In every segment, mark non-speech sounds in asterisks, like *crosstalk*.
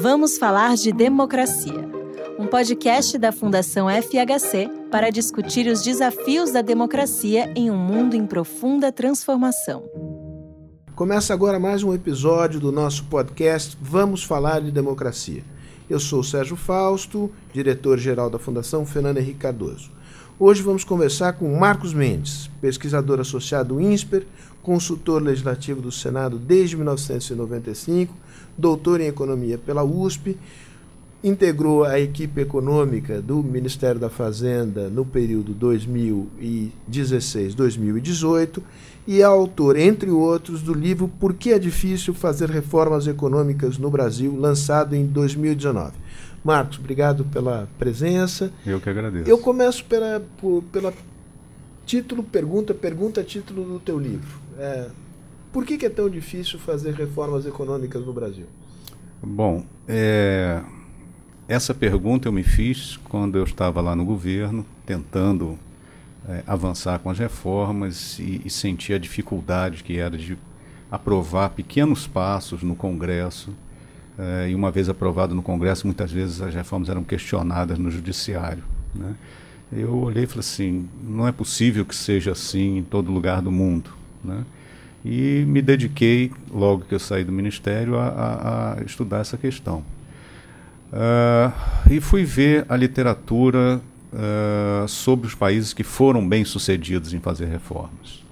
Vamos falar de democracia. Um podcast da Fundação FHC para discutir os desafios da democracia em um mundo em profunda transformação. Começa agora mais um episódio do nosso podcast Vamos Falar de Democracia. Eu sou Sérgio Fausto, diretor-geral da Fundação Fernando Henrique Cardoso. Hoje vamos conversar com Marcos Mendes, pesquisador associado do INSPER, consultor legislativo do Senado desde 1995, doutor em economia pela USP, integrou a equipe econômica do Ministério da Fazenda no período 2016-2018 e é autor, entre outros, do livro Por que é difícil fazer reformas econômicas no Brasil, lançado em 2019. Marcos, obrigado pela presença. Eu que agradeço. Eu começo pela, por, pela título, pergunta, pergunta, título do teu livro. É, por que, que, é tão difícil fazer reformas econômicas no Brasil? Bom, é, essa pergunta eu me fiz quando eu estava lá no governo, tentando é, avançar com as reformas e, e sentir a dificuldade que era de aprovar pequenos passos no Congresso. É, e uma vez aprovado no Congresso, muitas vezes as reformas eram questionadas no Judiciário. Né? Eu olhei e falei assim: não é possível que seja assim em todo lugar do mundo. Né? E me dediquei, logo que eu saí do Ministério, a, a, a estudar essa questão. Uh, e fui ver a literatura uh, sobre os países que foram bem sucedidos em fazer reformas.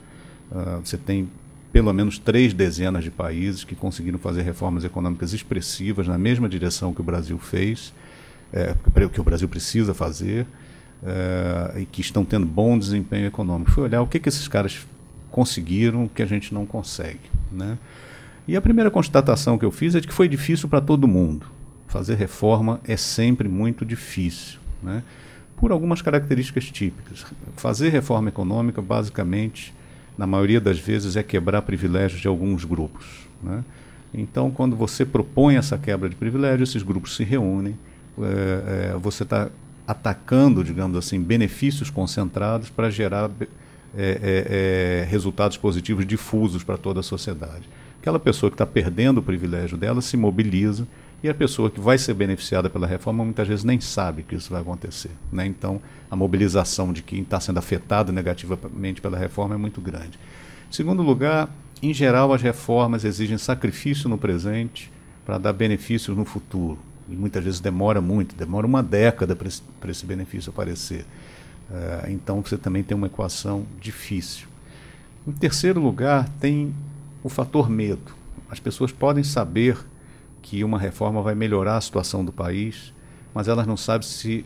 Uh, você tem pelo menos três dezenas de países que conseguiram fazer reformas econômicas expressivas na mesma direção que o Brasil fez, é, que o Brasil precisa fazer, é, e que estão tendo bom desempenho econômico. Fui olhar o que, que esses caras conseguiram que a gente não consegue. Né? E a primeira constatação que eu fiz é de que foi difícil para todo mundo. Fazer reforma é sempre muito difícil. Né? por algumas características típicas. Fazer reforma econômica, basicamente, na maioria das vezes, é quebrar privilégios de alguns grupos. Né? Então, quando você propõe essa quebra de privilégios, esses grupos se reúnem, é, é, você está atacando, digamos assim, benefícios concentrados para gerar é, resultados positivos difusos para toda a sociedade. Aquela pessoa que está perdendo o privilégio dela se mobiliza e a pessoa que vai ser beneficiada pela reforma muitas vezes nem sabe que isso vai acontecer. Né? Então, a mobilização de quem está sendo afetado negativamente pela reforma é muito grande. Segundo lugar, em geral, as reformas exigem sacrifício no presente para dar benefícios no futuro. E muitas vezes demora muito, demora uma década para esse, esse, benefício aparecer. Uh, então, você também tem uma equação difícil. Em terceiro lugar, tem o fator medo. As pessoas podem saber que uma reforma vai melhorar a situação do país, mas elas não sabem se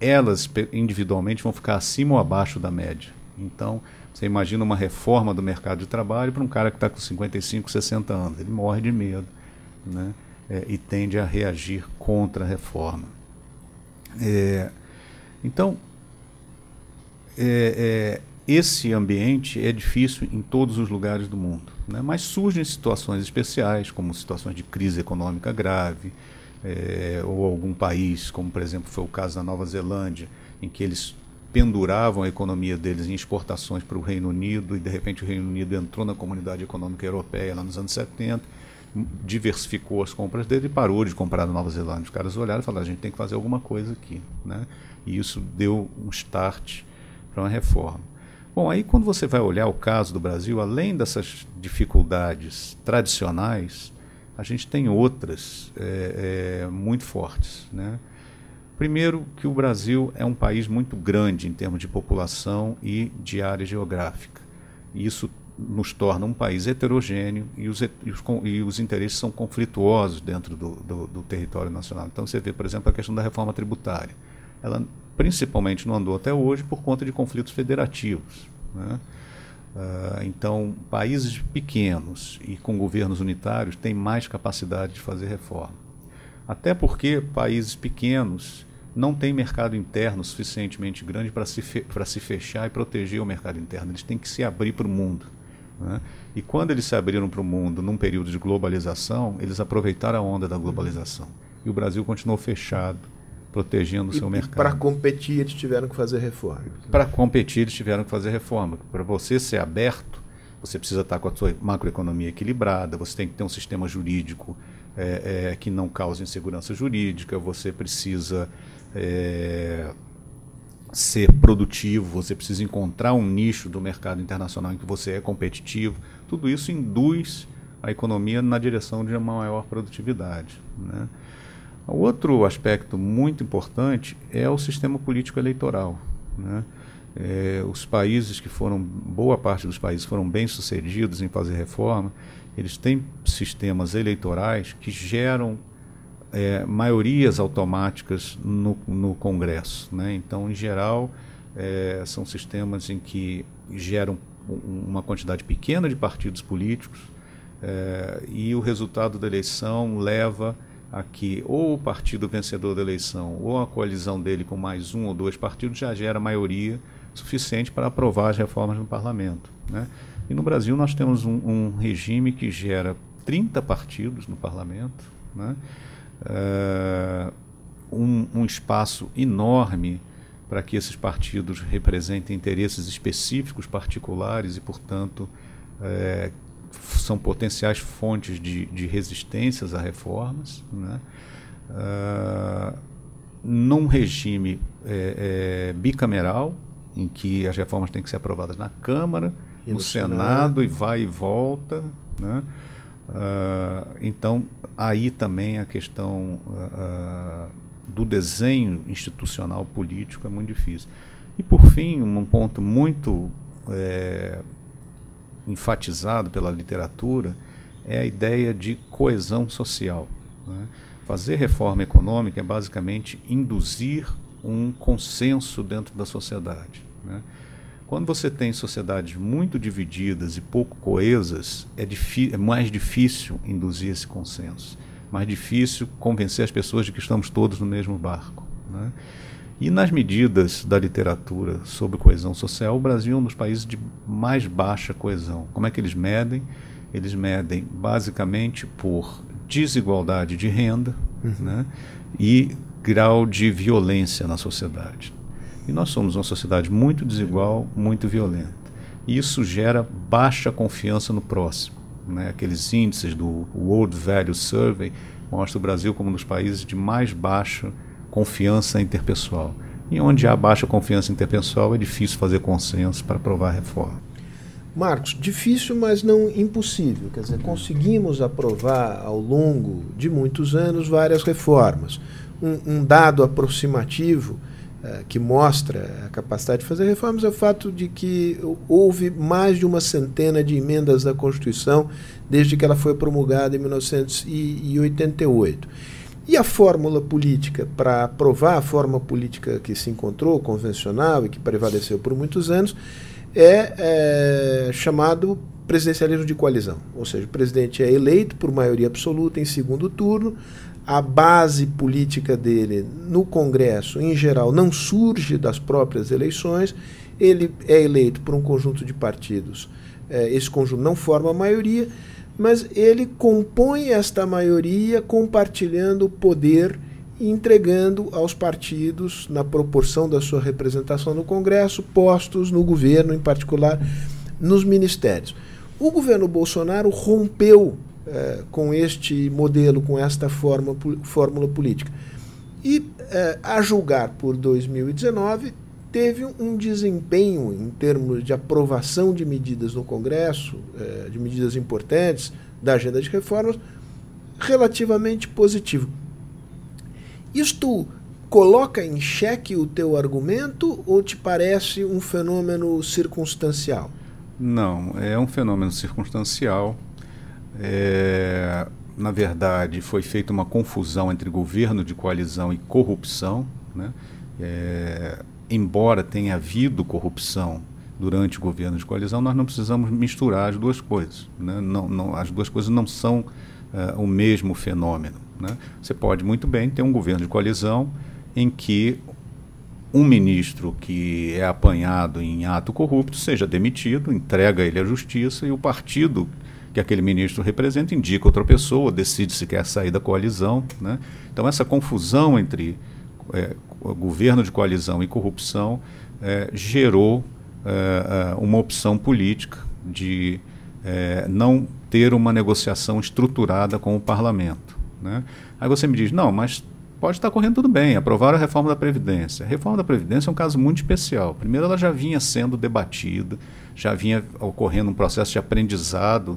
elas individualmente vão ficar acima ou abaixo da média. Então, você imagina uma reforma do mercado de trabalho para um cara que está com 55, 60 anos. Ele morre de medo né? É, e tende a reagir contra a reforma. É, então, é, é esse ambiente é difícil em todos os lugares do mundo, né? mas surgem situações especiais, como situações de crise econômica grave, é, ou algum país, como por exemplo foi o caso da Nova Zelândia, em que eles penduravam a economia deles em exportações para o Reino Unido e de repente o Reino Unido entrou na comunidade econômica europeia lá nos anos 70, diversificou as compras dele e parou de comprar na Nova Zelândia. Os caras olharam e falaram: a gente tem que fazer alguma coisa aqui. Né? E isso deu um start para uma reforma. Bom, aí quando você vai olhar o caso do Brasil, além dessas dificuldades tradicionais, a gente tem outras é, é, muito fortes. Né? Primeiro, que o Brasil é um país muito grande em termos de população e de área geográfica. Isso nos torna um país heterogêneo e os, e os, e os interesses são conflituosos dentro do, do, do território nacional. Então, você vê, por exemplo, a questão da reforma tributária. Ela principalmente não andou até hoje por conta de conflitos federativos. Né? Uh, então, países pequenos e com governos unitários têm mais capacidade de fazer reforma. Até porque países pequenos não têm mercado interno suficientemente grande para se, se fechar e proteger o mercado interno. Eles têm que se abrir para o mundo. Né? E quando eles se abriram para o mundo num período de globalização, eles aproveitaram a onda da globalização. E o Brasil continuou fechado protegendo o seu mercado. Para competir, eles tiveram que fazer reforma. Para competir, eles tiveram que fazer reforma. Para você ser aberto, você precisa estar com a sua macroeconomia equilibrada, você tem que ter um sistema jurídico é, é, que não causem insegurança jurídica, você precisa é, ser produtivo, você precisa encontrar um nicho do mercado internacional em que você é competitivo. Tudo isso induz a economia na direção de uma maior produtividade. Né? Outro aspecto muito importante é o sistema político eleitoral. Né? É, os países que foram, boa parte dos países foram bem sucedidos em fazer reforma, eles têm sistemas eleitorais que geram é, maiorias automáticas no, no Congresso. Né? Então, em geral, é, são sistemas em que geram uma quantidade pequena de partidos políticos é, e o resultado da eleição leva a que ou o partido vencedor da eleição ou a coalizão dele com mais um ou dois partidos já gera maioria suficiente para aprovar as reformas no parlamento. Né? E no Brasil nós temos um, um regime que gera 30 partidos no parlamento, né? uh, um, um, espaço enorme para que esses partidos representem interesses específicos, particulares e, portanto, uh, são potenciais fontes de, de resistências a reformas. Né? Uh, num regime é, é, bicameral, em que as reformas têm que ser aprovadas na Câmara, no, no Senado, Senado, e vai e volta. Né? Uh, então, aí também a questão uh, do desenho institucional político é muito difícil. E, por fim, um ponto muito é, enfatizado pela literatura é a ideia de coesão social. Né? Fazer reforma econômica é basicamente induzir um consenso dentro da sociedade. Né? Quando você tem sociedades muito divididas e pouco coesas, é, é, mais difícil induzir esse consenso, mais difícil convencer as pessoas de que estamos todos no mesmo barco. Né? E nas medidas da literatura sobre coesão social, o Brasil é um dos países de mais baixa coesão. Como é que eles medem? Eles medem basicamente por desigualdade de renda uhum. né? e grau de violência na sociedade. E nós somos uma sociedade muito desigual, muito violenta. E isso gera baixa confiança no próximo. Né? Aqueles índices do World Value Survey mostram o Brasil como um dos países de mais baixa confiança interpessoal. E onde há baixa confiança interpessoal é difícil fazer consenso para aprovar a reforma. Marcos, difícil, mas não impossível. Quer dizer, conseguimos aprovar ao longo de muitos anos várias reformas. Um, um dado aproximativo uh, que mostra a capacidade de fazer reformas é o fato de que houve mais de uma centena de emendas da Constituição desde que ela foi promulgada em 1988. E a fórmula política para aprovar a forma política que se encontrou, convencional e que prevaleceu por muitos anos, é, é, chamado presidencialismo de coalizão. Ou seja, o presidente é eleito por maioria absoluta em segundo turno, a base política dele no Congresso, em geral, não surge das próprias eleições, ele é eleito por um conjunto de partidos. É, esse conjunto não forma a maioria, mas ele compõe esta maioria compartilhando o poder e entregando aos partidos, na proporção da sua representação no Congresso, postos no governo, em particular nos ministérios. O governo Bolsonaro rompeu eh, com este modelo, com esta forma, fórmula política. E, eh, a julgar por 2019, teve um desempenho em termos de aprovação de medidas no Congresso, eh, de medidas importantes da agenda de reformas, relativamente positivo. Isto coloca em xeque o teu argumento ou te parece um fenômeno circunstancial? Não, é um fenômeno circunstancial. É, na verdade, foi feita uma confusão entre governo de coalizão e corrupção. Né? É, embora tenha havido corrupção durante o governo de coalizão, nós não precisamos misturar as duas coisas. Né? Não, não, as duas coisas não são uh, o mesmo fenômeno. Né? Você pode muito bem ter um governo de coalizão em que um ministro que é apanhado em ato corrupto seja demitido, entrega ele à justiça e o partido que aquele ministro representa indica outra pessoa, decide se quer sair da coalizão. Né? Então, essa confusão entre é, governo de coalizão e corrupção é, gerou é, uma opção política de não ter uma negociação estruturada com o parlamento. Né? Aí você me diz, não, mas pode estar correndo tudo bem, aprovaram a reforma da Previdência. A reforma da Previdência é um caso muito especial. Primeiro, ela já vinha sendo debatida, já vinha ocorrendo um processo de aprendizado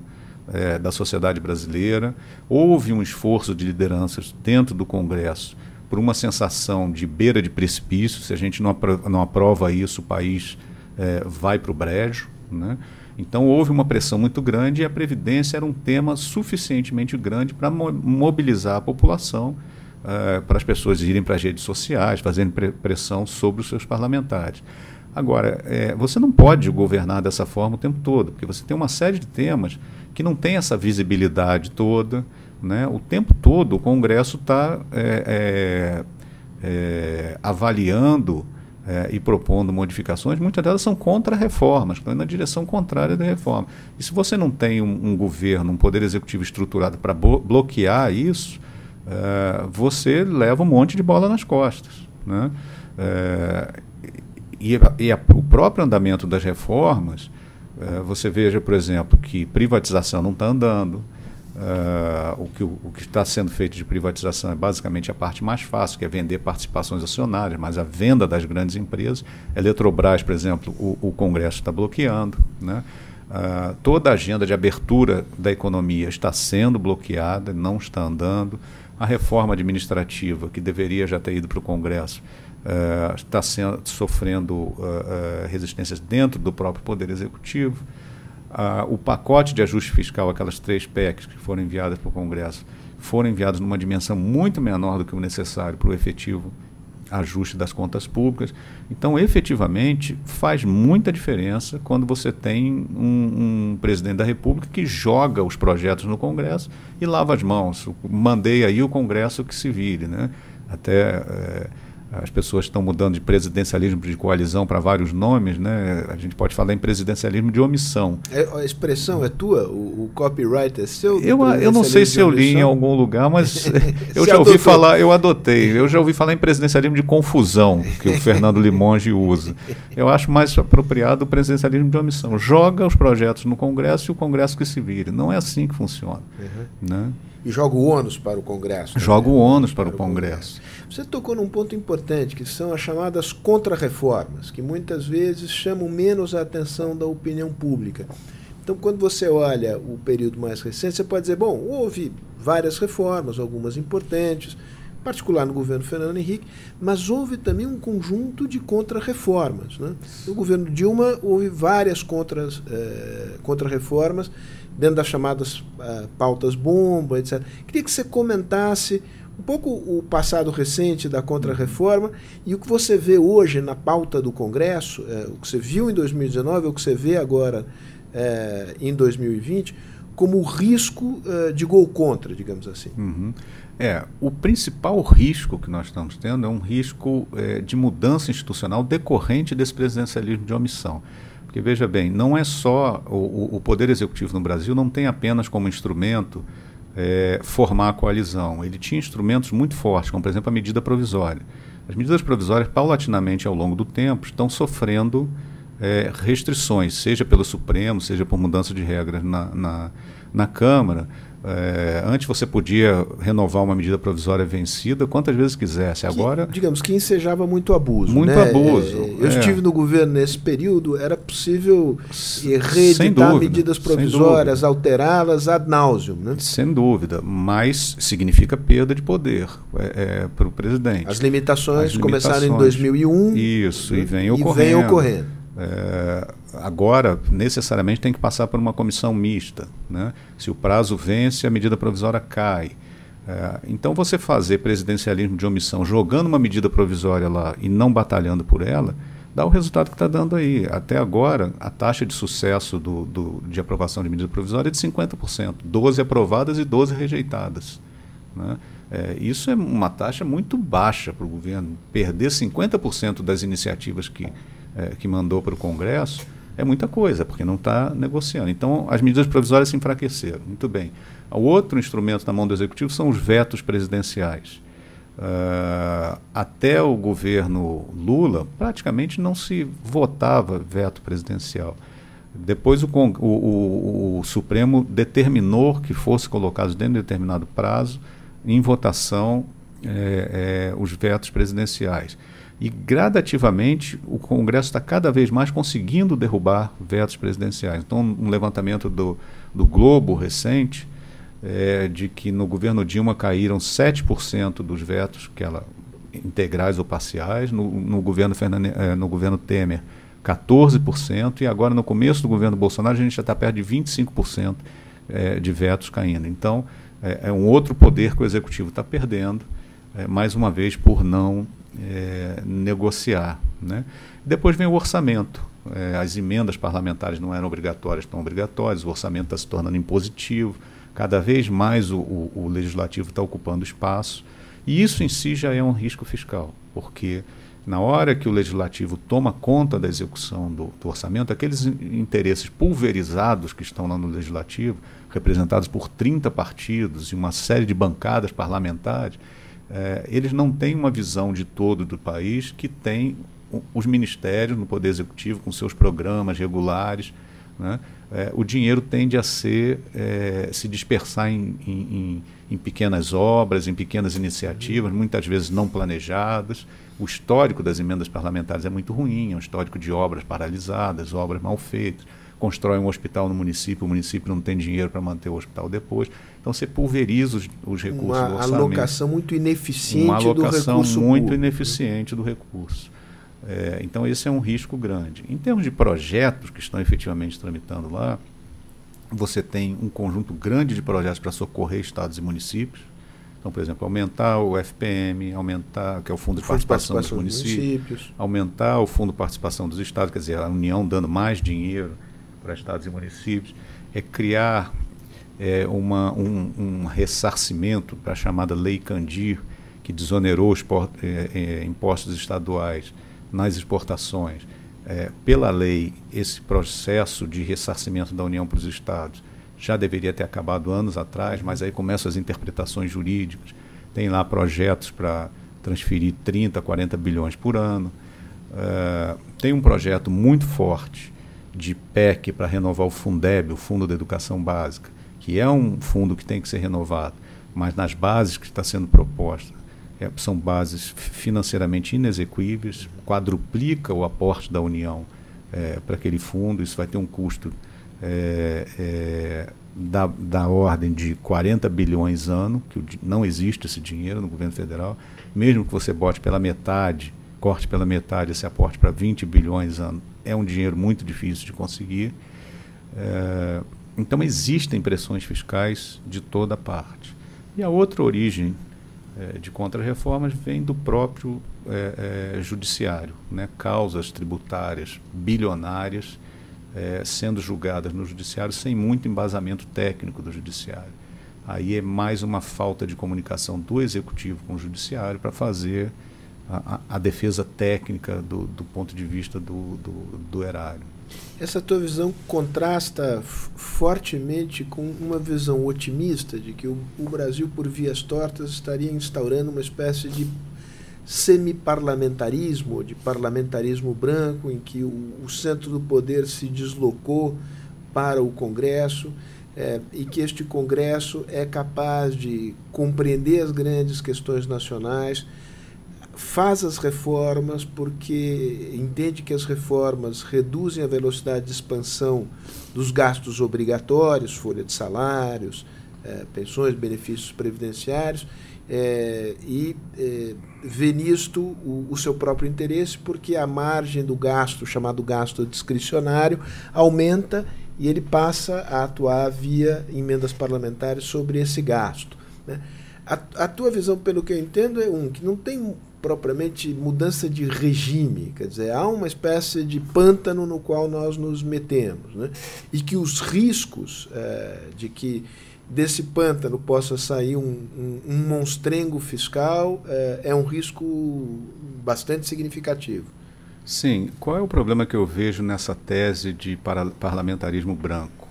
da sociedade brasileira. Houve um esforço de lideranças dentro do Congresso por uma sensação de beira de precipício. Se a gente não, aprova, não aprova isso, o país é, vai para o brejo. Né? Então houve uma pressão muito grande e a Previdência era um tema suficientemente grande para mo mobilizar a população, uh, para as pessoas irem para as redes sociais, fazendo pre pressão sobre os seus parlamentares. Agora, é, você não pode governar dessa forma o tempo todo, porque você tem uma série de temas que não tem essa visibilidade toda. Né? O tempo todo o Congresso está é, é, é, avaliando é, e propondo modificações, muitas delas são contra-reformas, estão na direção contrária da reforma. E se você não tem um, um governo, um poder executivo estruturado para bloquear isso, é, você leva um monte de bola nas costas. Né? É, e, e a, o próprio andamento das reformas, você veja, por exemplo, que privatização não está andando, Uh, o, que, o que está sendo feito de privatização é basicamente a parte mais fácil, que é vender participações acionárias, mas a venda das grandes empresas, Eletrobras, por exemplo, o, o Congresso está bloqueando. Né? Uh, toda a agenda de abertura da economia está sendo bloqueada, não está andando. A reforma administrativa, que deveria já ter ido para o Congresso, uh, está sendo, sofrendo resistências dentro do próprio Poder Executivo o pacote de ajuste fiscal, aquelas três PECs que foram enviadas para o Congresso, foram enviadas numa dimensão muito menor do que o necessário para o efetivo ajuste das contas públicas. Então, efetivamente, faz muita diferença quando você tem um, um, presidente da República que joga os projetos no Congresso e lava as mãos. Mandei aí o Congresso que se vire. Né? Até. É, as pessoas estão mudando de presidencialismo de coalizão para vários nomes, né? A gente pode falar em presidencialismo de omissão. É, a expressão é tua? O, o copyright é seu? Eu, eu não sei se eu li em algum lugar, mas *laughs* *laughs* eu já ouvi adotou. falar, eu adotei. Eu já ouvi falar em presidencialismo de confusão, que o Fernando Limonge usa. Eu acho mais apropriado o presidencialismo de omissão. Joga os projetos no Congresso e o Congresso que se vire. Não é assim que funciona. Uhum. Né? E joga o ônus para o Congresso. Joga o ônus para, para o Congresso. Congresso. Você tocou num ponto importante, que são as chamadas contrarreformas, que muitas vezes chamam menos a atenção da opinião pública. Então, quando você olha o período mais recente, você pode dizer, bom, houve várias reformas, algumas importantes, particular no governo Fernando Henrique, mas houve também um conjunto de contrarreformas. Né? No governo Dilma, houve várias eh, contrarreformas, dentro das chamadas eh, pautas bomba, etc. Queria que você comentasse um pouco o passado recente da Contra-Reforma e o que você vê hoje na pauta do Congresso, é, o que você viu em 2019, o que você vê agora é, em 2020, como risco é, de gol contra, digamos assim. Uhum. É, o principal risco que nós estamos tendo é um risco é, de mudança institucional decorrente desse presidencialismo de omissão. Porque, veja bem, não é só o, o Poder Executivo no Brasil, não tem apenas como instrumento é, formar a coalizão. Ele tinha instrumentos muito fortes, como por exemplo a medida provisória. As medidas provisórias, paulatinamente ao longo do tempo, estão sofrendo é, restrições, seja pelo Supremo, seja por mudança de regras na, na, na Câmara. É, antes você podia renovar uma medida provisória vencida quantas vezes quisesse. Agora. Que, digamos que ensejava muito abuso. Muito né? abuso. É, eu é. estive no governo nesse período, era possível reeditar dúvida, medidas provisórias, alterá-las ad nauseum. Né? Sem dúvida, mas significa perda de poder é, é, para o presidente. As limitações, As limitações começaram em 2001. Isso, né? e vem ocorrendo. E vem ocorrendo. É, agora, necessariamente, tem que passar por uma comissão mista. Né? Se o prazo vence, a medida provisória cai. É, então, você fazer presidencialismo de omissão jogando uma medida provisória lá e não batalhando por ela, dá o resultado que está dando aí. Até agora, a taxa de sucesso do, do, de aprovação de medida provisória é de 50%. 12 aprovadas e 12 rejeitadas. Né? É, isso é uma taxa muito baixa para o governo. Perder 50% das iniciativas que é, que mandou para o Congresso, é muita coisa, porque não está negociando. Então, as medidas provisórias se enfraqueceram. Muito bem. O outro instrumento na mão do Executivo são os vetos presidenciais. Uh, até o governo Lula, praticamente não se votava veto presidencial. Depois o, o, o, o Supremo determinou que fosse colocados dentro de determinado prazo em votação é, é, os vetos presidenciais. E gradativamente o Congresso está cada vez mais conseguindo derrubar vetos presidenciais. Então, um levantamento do, do Globo recente é, de que no governo Dilma caíram 7% dos vetos, que ela integrais ou parciais, no, no governo, Fernande, é, no governo Temer 14%, e agora no começo do governo Bolsonaro a gente já está perto de 25% é, de vetos caindo. Então, é, é, um outro poder que o executivo está perdendo, mais uma vez por não é, negociar. Né? Depois vem o orçamento. É, as emendas parlamentares não eram obrigatórias, estão obrigatórias, o orçamento está se tornando impositivo, cada vez mais o, o, o legislativo está ocupando espaço. E isso em si já é um risco fiscal, porque na hora que o legislativo toma conta da execução do, do, orçamento, aqueles interesses pulverizados que estão lá no legislativo, representados por 30 partidos e uma série de bancadas parlamentares, é, eles não têm uma visão de todo do país que tem os ministérios no Poder Executivo com seus programas regulares. Né? É, o dinheiro tende a ser, é, se dispersar em, em, em, pequenas obras, em pequenas iniciativas, muitas vezes não planejadas. O histórico das emendas parlamentares é muito ruim, é um histórico de obras paralisadas, obras mal feitas constrói um hospital no município, o município não tem dinheiro para manter o hospital depois. Então você pulveriza os, os recursos uma do orçamento. Uma alocação muito ineficiente Uma alocação do muito público. ineficiente do recurso. É, então esse é um risco grande. Em termos de projetos que estão efetivamente tramitando lá, você tem um conjunto grande de projetos para socorrer estados e municípios. Então, por exemplo, aumentar o FPM, aumentar, que é o Fundo de Participação, participação dos, municípios, municípios, aumentar o Fundo de Participação dos Estados, quer dizer, a União dando mais dinheiro para estados e municípios, é criar é, uma, um, um, ressarcimento para a chamada Lei Candir, que desonerou os é, é, impostos estaduais nas exportações. É, pela lei, esse processo de ressarcimento da União para os estados já deveria ter acabado anos atrás, mas aí começam as interpretações jurídicas. Tem lá projetos para transferir 30, 40 bilhões por ano. Uh, tem um projeto muito forte de PEC para renovar o Fundeb, o Fundo da Educação Básica, que é um fundo que tem que ser renovado, mas nas bases que está sendo proposta, é, são bases financeiramente inexequíveis, quadruplica o aporte da União é, para aquele fundo, isso vai ter um custo é, é da, da ordem de 40 bilhões ano, que não existe esse dinheiro no governo federal, mesmo que você bote pela metade, corte pela metade esse aporte para 20 bilhões ano, é um dinheiro muito difícil de conseguir. É, então existem pressões fiscais de toda parte. E a outra origem é, de contra-reformas vem do próprio é, é judiciário, né? causas tributárias bilionárias é, sendo julgadas no judiciário sem muito embasamento técnico do judiciário. Aí é mais uma falta de comunicação do executivo com o judiciário para fazer a, a, defesa técnica do, do, ponto de vista do, do, do erário. Essa tua visão contrasta fortemente com uma visão otimista de que o, o Brasil, por vias tortas, estaria instaurando uma espécie de semi-parlamentarismo, de parlamentarismo branco, em que o, o, centro do poder se deslocou para o Congresso é, e que este Congresso é capaz de compreender as grandes questões nacionais faz as reformas porque entende que as reformas reduzem a velocidade de expansão dos gastos obrigatórios, folha de salários, é, pensões, benefícios previdenciários, é, e é, vê nisto o, o, seu próprio interesse, porque a margem do gasto, chamado gasto discricionário, aumenta e ele passa a atuar via emendas parlamentares sobre esse gasto. Né? A, a tua visão, pelo que eu entendo, é um que não tem propriamente mudança de regime, quer dizer, há uma espécie de pântano no qual nós nos metemos, né? e que os riscos é, de que desse pântano possa sair um, um, um monstrengo fiscal é, é, um risco bastante significativo. Sim. Qual é o problema que eu vejo nessa tese de parlamentarismo branco?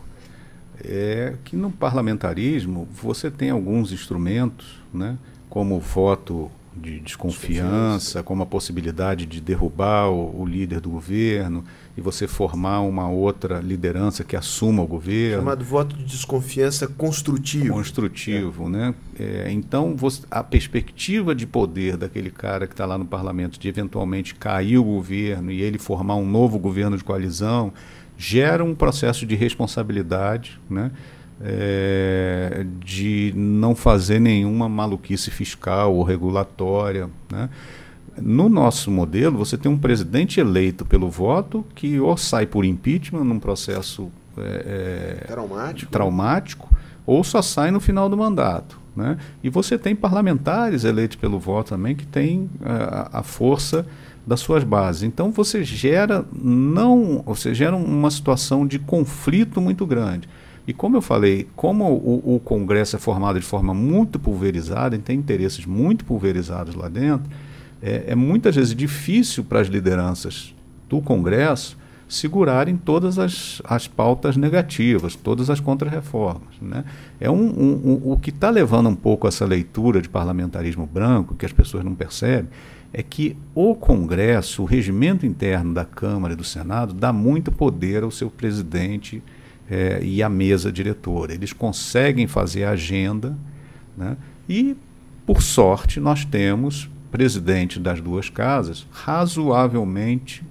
É que no parlamentarismo você tem alguns instrumentos, né, como o voto de desconfiança, como a possibilidade de derrubar o, o, líder do governo e você formar uma outra liderança que assuma o governo. Chamado voto de desconfiança construtivo. Construtivo, é. né? É, então, você, a perspectiva de poder daquele cara que está lá no parlamento de eventualmente cair o governo e ele formar um novo governo de coalizão gera um processo de responsabilidade, né? É, de não fazer nenhuma maluquice fiscal ou regulatória. Né? No nosso modelo, você tem um presidente eleito pelo voto que ou sai por impeachment num processo é, é traumático, traumático ou só sai no final do mandato. Né? E você tem parlamentares eleitos pelo voto também que têm a, a força das suas bases. Então você gera não, você gera uma situação de conflito muito grande. E como eu falei, como o, o, Congresso é formado de forma muito pulverizada, e tem interesses muito pulverizados lá dentro, é, é muitas vezes difícil para as lideranças do Congresso segurarem todas as, as pautas negativas, todas as contrarreformas. Né? É um, um, um, o que está levando um pouco essa leitura de parlamentarismo branco, que as pessoas não percebem, é que o Congresso, o regimento interno da Câmara e do Senado, dá muito poder ao seu presidente é, e a mesa diretora. Eles conseguem fazer a agenda né? e, por sorte, nós temos presidente das duas casas razoavelmente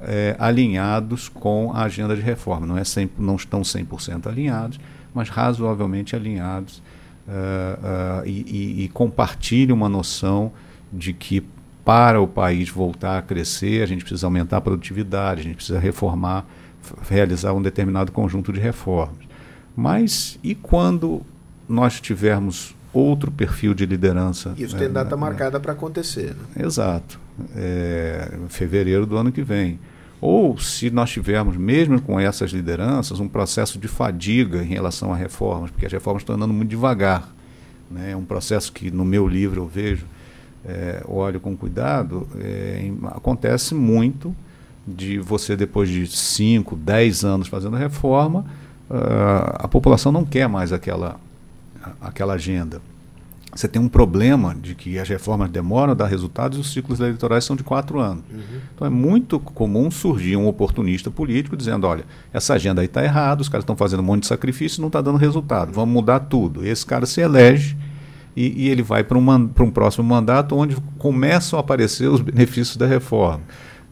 é, alinhados com a agenda de reforma. Não, é 100, não estão 100% alinhados, mas razoavelmente alinhados uh, uh, e, e, e compartilham uma noção de que para o país voltar a crescer, a gente precisa aumentar a produtividade, a gente precisa reformar realizar um determinado conjunto de reformas. Mas e quando nós tivermos outro perfil de liderança? Isso né, tem data né, marcada para acontecer. Né? Exato. É, fevereiro do ano que vem. Ou se nós tivermos, mesmo com essas lideranças, um processo de fadiga em relação a reformas, porque as reformas estão andando muito devagar. Né? É um processo que no meu livro eu vejo, é, olho com cuidado, é, acontece muito de você, depois de 5, 10 anos fazendo a reforma, uh, a população não quer mais aquela, aquela agenda. Você tem um problema de que as reformas demoram a dar resultados e os ciclos eleitorais são de quatro anos. Uhum. Então é muito comum surgir um oportunista político dizendo: olha, essa agenda aí está errada, os caras estão fazendo um monte de sacrifício e não está dando resultado, vamos mudar tudo. E esse cara se elege e, e ele vai para um, um próximo mandato onde começam a aparecer os benefícios da reforma.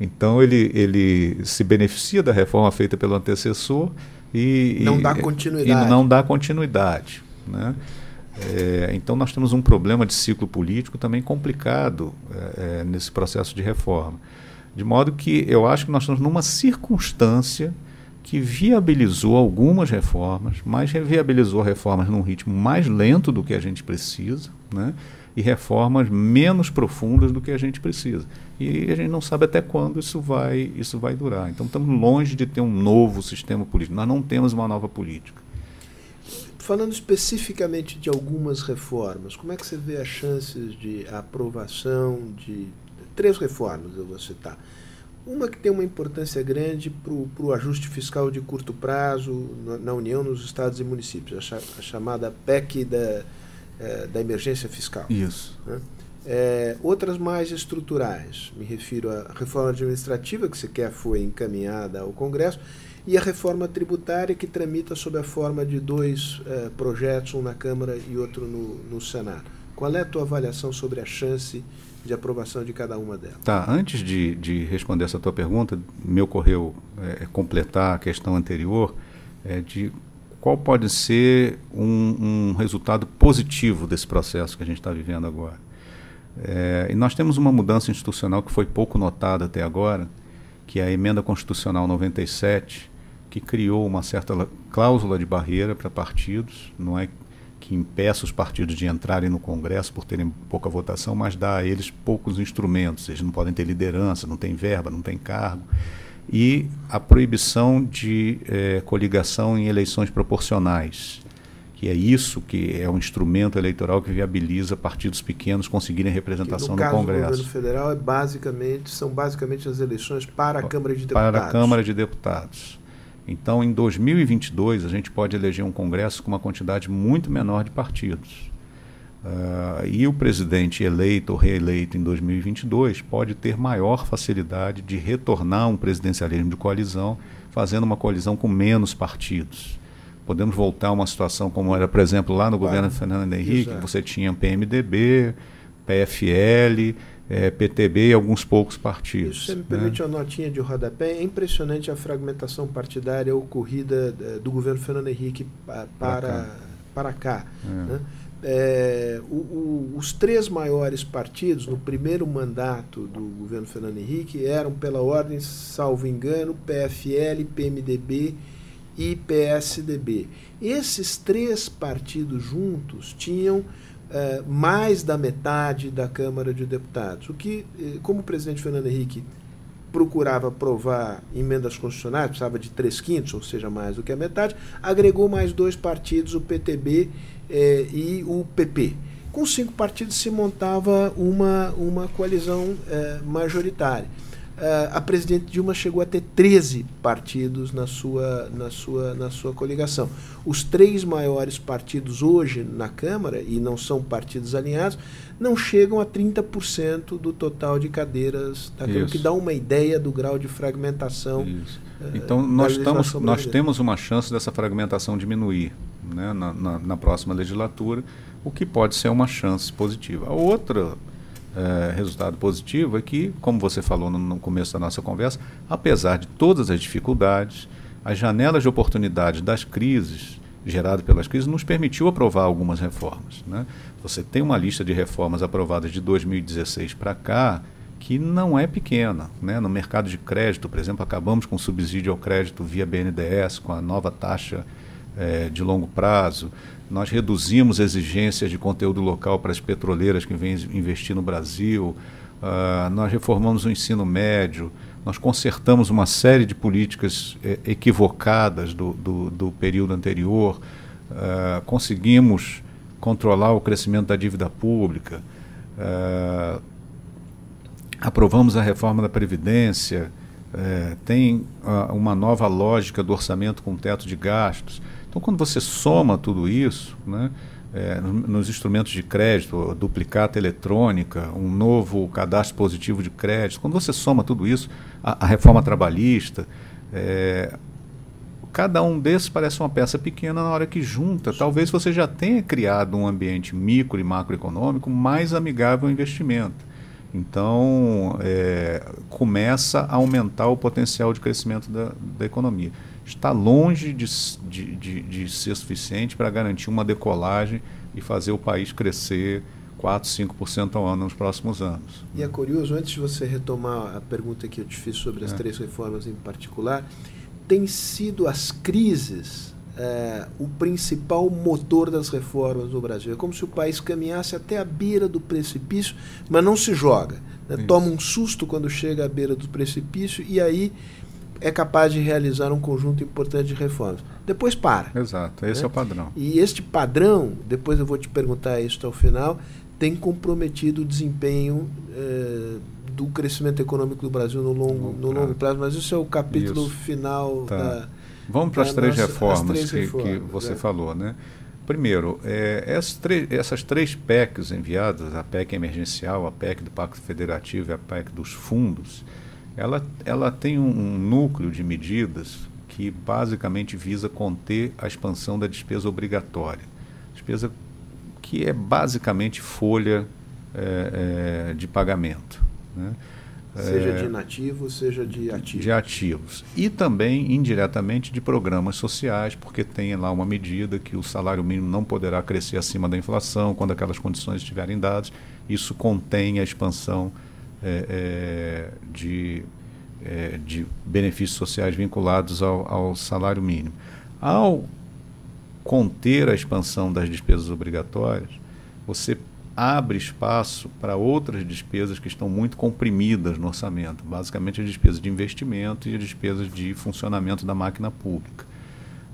Então ele, ele se beneficia da reforma feita pelo antecessor e não dá continuidade. E não dá continuidade. Né? É, então nós temos um problema de ciclo político também complicado é, é, nesse processo de reforma. De modo que eu acho que nós estamos numa circunstância que viabilizou algumas reformas, mas viabilizou reformas num ritmo mais lento do que a gente precisa, né? e reformas menos profundas do que a gente precisa. E a gente não sabe até quando isso vai, isso vai durar. Então estamos longe de ter um novo sistema político. Nós não temos uma nova política. Falando especificamente de algumas reformas, como é que você vê as chances de aprovação de três reformas, eu vou citar. Uma que tem uma importância grande para o ajuste fiscal de curto prazo na, na, União, nos estados e municípios, a, cha, a chamada PEC da, é, da emergência fiscal. Isso. Né? É, outras mais estruturais, me refiro à reforma administrativa, que sequer foi encaminhada ao Congresso, e a reforma tributária, que tramita sob a forma de dois é, projetos, um na Câmara e outro no, no Senado. Qual é a tua avaliação sobre a chance de aprovação de cada uma delas? Tá, antes de, de responder essa tua pergunta, me ocorreu é, completar a questão anterior é, de qual pode ser um, um resultado positivo desse processo que a gente está vivendo agora. É, e nós temos uma mudança institucional que foi pouco notada até agora, que é a emenda constitucional 97, que criou uma certa cláusula de barreira para partidos, não é que impeça os partidos de entrarem no Congresso por terem pouca votação, mas dá a eles poucos instrumentos. Eles não podem ter liderança, não tem verba, não tem cargo. E a proibição de é, coligação em eleições proporcionais que é isso que é um instrumento eleitoral que viabiliza partidos pequenos conseguirem representação no, no Congresso. No governo federal é basicamente são basicamente as eleições para a Câmara de Deputados. Para a Câmara de Deputados. Então, em 2022, a gente pode eleger um Congresso com uma quantidade muito menor de partidos. Uh, e o presidente eleito ou reeleito em 2022 pode ter maior facilidade de retornar um presidencialismo de coalizão, fazendo uma coalizão com menos partidos. Podemos voltar a uma situação como era, por exemplo, lá no governo Fernando Henrique, Exato. você tinha PMDB, PFL, é, PTB e alguns poucos partidos. Se você me permite né? uma notinha de rodapé, é impressionante a fragmentação partidária ocorrida eh, do governo Fernando Henrique para, para cá. Para cá é. Né? É, o, o, os três maiores partidos no primeiro mandato do governo Fernando Henrique eram, pela ordem, salvo engano, PFL, PMDB e PSDB. Esses três partidos juntos tinham é, mais da metade da Câmara de Deputados, o que, eh, como o presidente Fernando Henrique procurava aprovar emendas constitucionais, precisava de três quintos, ou seja, mais do que a metade, agregou mais dois partidos, o PTB eh, e o PP. Com cinco partidos se montava uma, uma coalizão eh, majoritária. Uh, a presidente Dilma chegou a ter 13 partidos na sua, na, sua, na sua coligação. Os três maiores partidos hoje na Câmara, e não são partidos alinhados, não chegam a 30% do total de cadeiras da Câmara, que dá uma ideia do grau de fragmentação. Uh, então, nós, estamos, nós temos uma chance dessa fragmentação diminuir né, na, na, na próxima legislatura, o que pode ser uma chance positiva. A outra é, resultado positivo é que, como você falou no, no, começo da nossa conversa, apesar de todas as dificuldades, as janelas de oportunidade das crises, geradas pelas crises, nos permitiu aprovar algumas reformas. Né? Você tem uma lista de reformas aprovadas de 2016 para cá que não é pequena. Né? No mercado de crédito, por exemplo, acabamos com o subsídio ao crédito via BNDES, com a nova taxa é, de longo prazo. Nós reduzimos exigências de conteúdo local para as petroleiras que vêm investir no Brasil. Uh, nós reformamos o ensino médio. Nós consertamos uma série de políticas eh, equivocadas do, do, do, período anterior. Uh, conseguimos controlar o crescimento da dívida pública. Uh, aprovamos a reforma da Previdência. Eh, tem uma nova lógica do orçamento com teto de gastos. Então, quando você soma tudo isso, né, é, nos instrumentos de crédito, duplicata eletrônica, um novo cadastro positivo de crédito, quando você soma tudo isso, a, a reforma trabalhista, é, cada um desses parece uma peça pequena na hora que junta. Talvez você já tenha criado um ambiente micro e macroeconômico mais amigável ao investimento. Então, é, começa a aumentar o potencial de crescimento da, da economia está longe de, de, de, de ser suficiente para garantir uma decolagem e fazer o país crescer 4, 5% ao ano nos próximos anos. E é curioso, antes de você retomar a pergunta que eu te fiz sobre as é. três reformas em particular, tem sido as crises é, o principal motor das reformas no Brasil. É como se o país caminhasse até a beira do precipício, mas não se joga. Né? Toma um susto quando chega à beira do precipício e aí é capaz de realizar um conjunto importante de reformas. Depois para. Exato, esse né? é o padrão. E este padrão, depois eu vou te perguntar isso ao final, tem comprometido o desempenho eh, do crescimento econômico do Brasil no longo, no longo prazo, mas isso é o capítulo isso. final tá. da. Vamos para as três nossa, reformas, três que, reformas, que, você é. falou, né? Primeiro, é, essas, essas, três PECs enviadas, a PEC emergencial, a PEC do Pacto Federativo e a PEC dos fundos, ela, ela tem um, um núcleo de medidas que basicamente visa conter a expansão da despesa obrigatória. Despesa que é basicamente folha é, é, de pagamento. Né? Seja de inativos, seja de ativos. De ativos. E também, indiretamente, de programas sociais, porque tem lá uma medida que o salário mínimo não poderá crescer acima da inflação quando aquelas condições estiverem dadas. Isso contém a expansão é, é, de, é, de benefícios sociais vinculados ao, ao salário mínimo. Ao conter a expansão das despesas obrigatórias, você abre espaço para outras despesas que estão muito comprimidas no orçamento, basicamente as despesas de investimento e as despesas de funcionamento da máquina pública.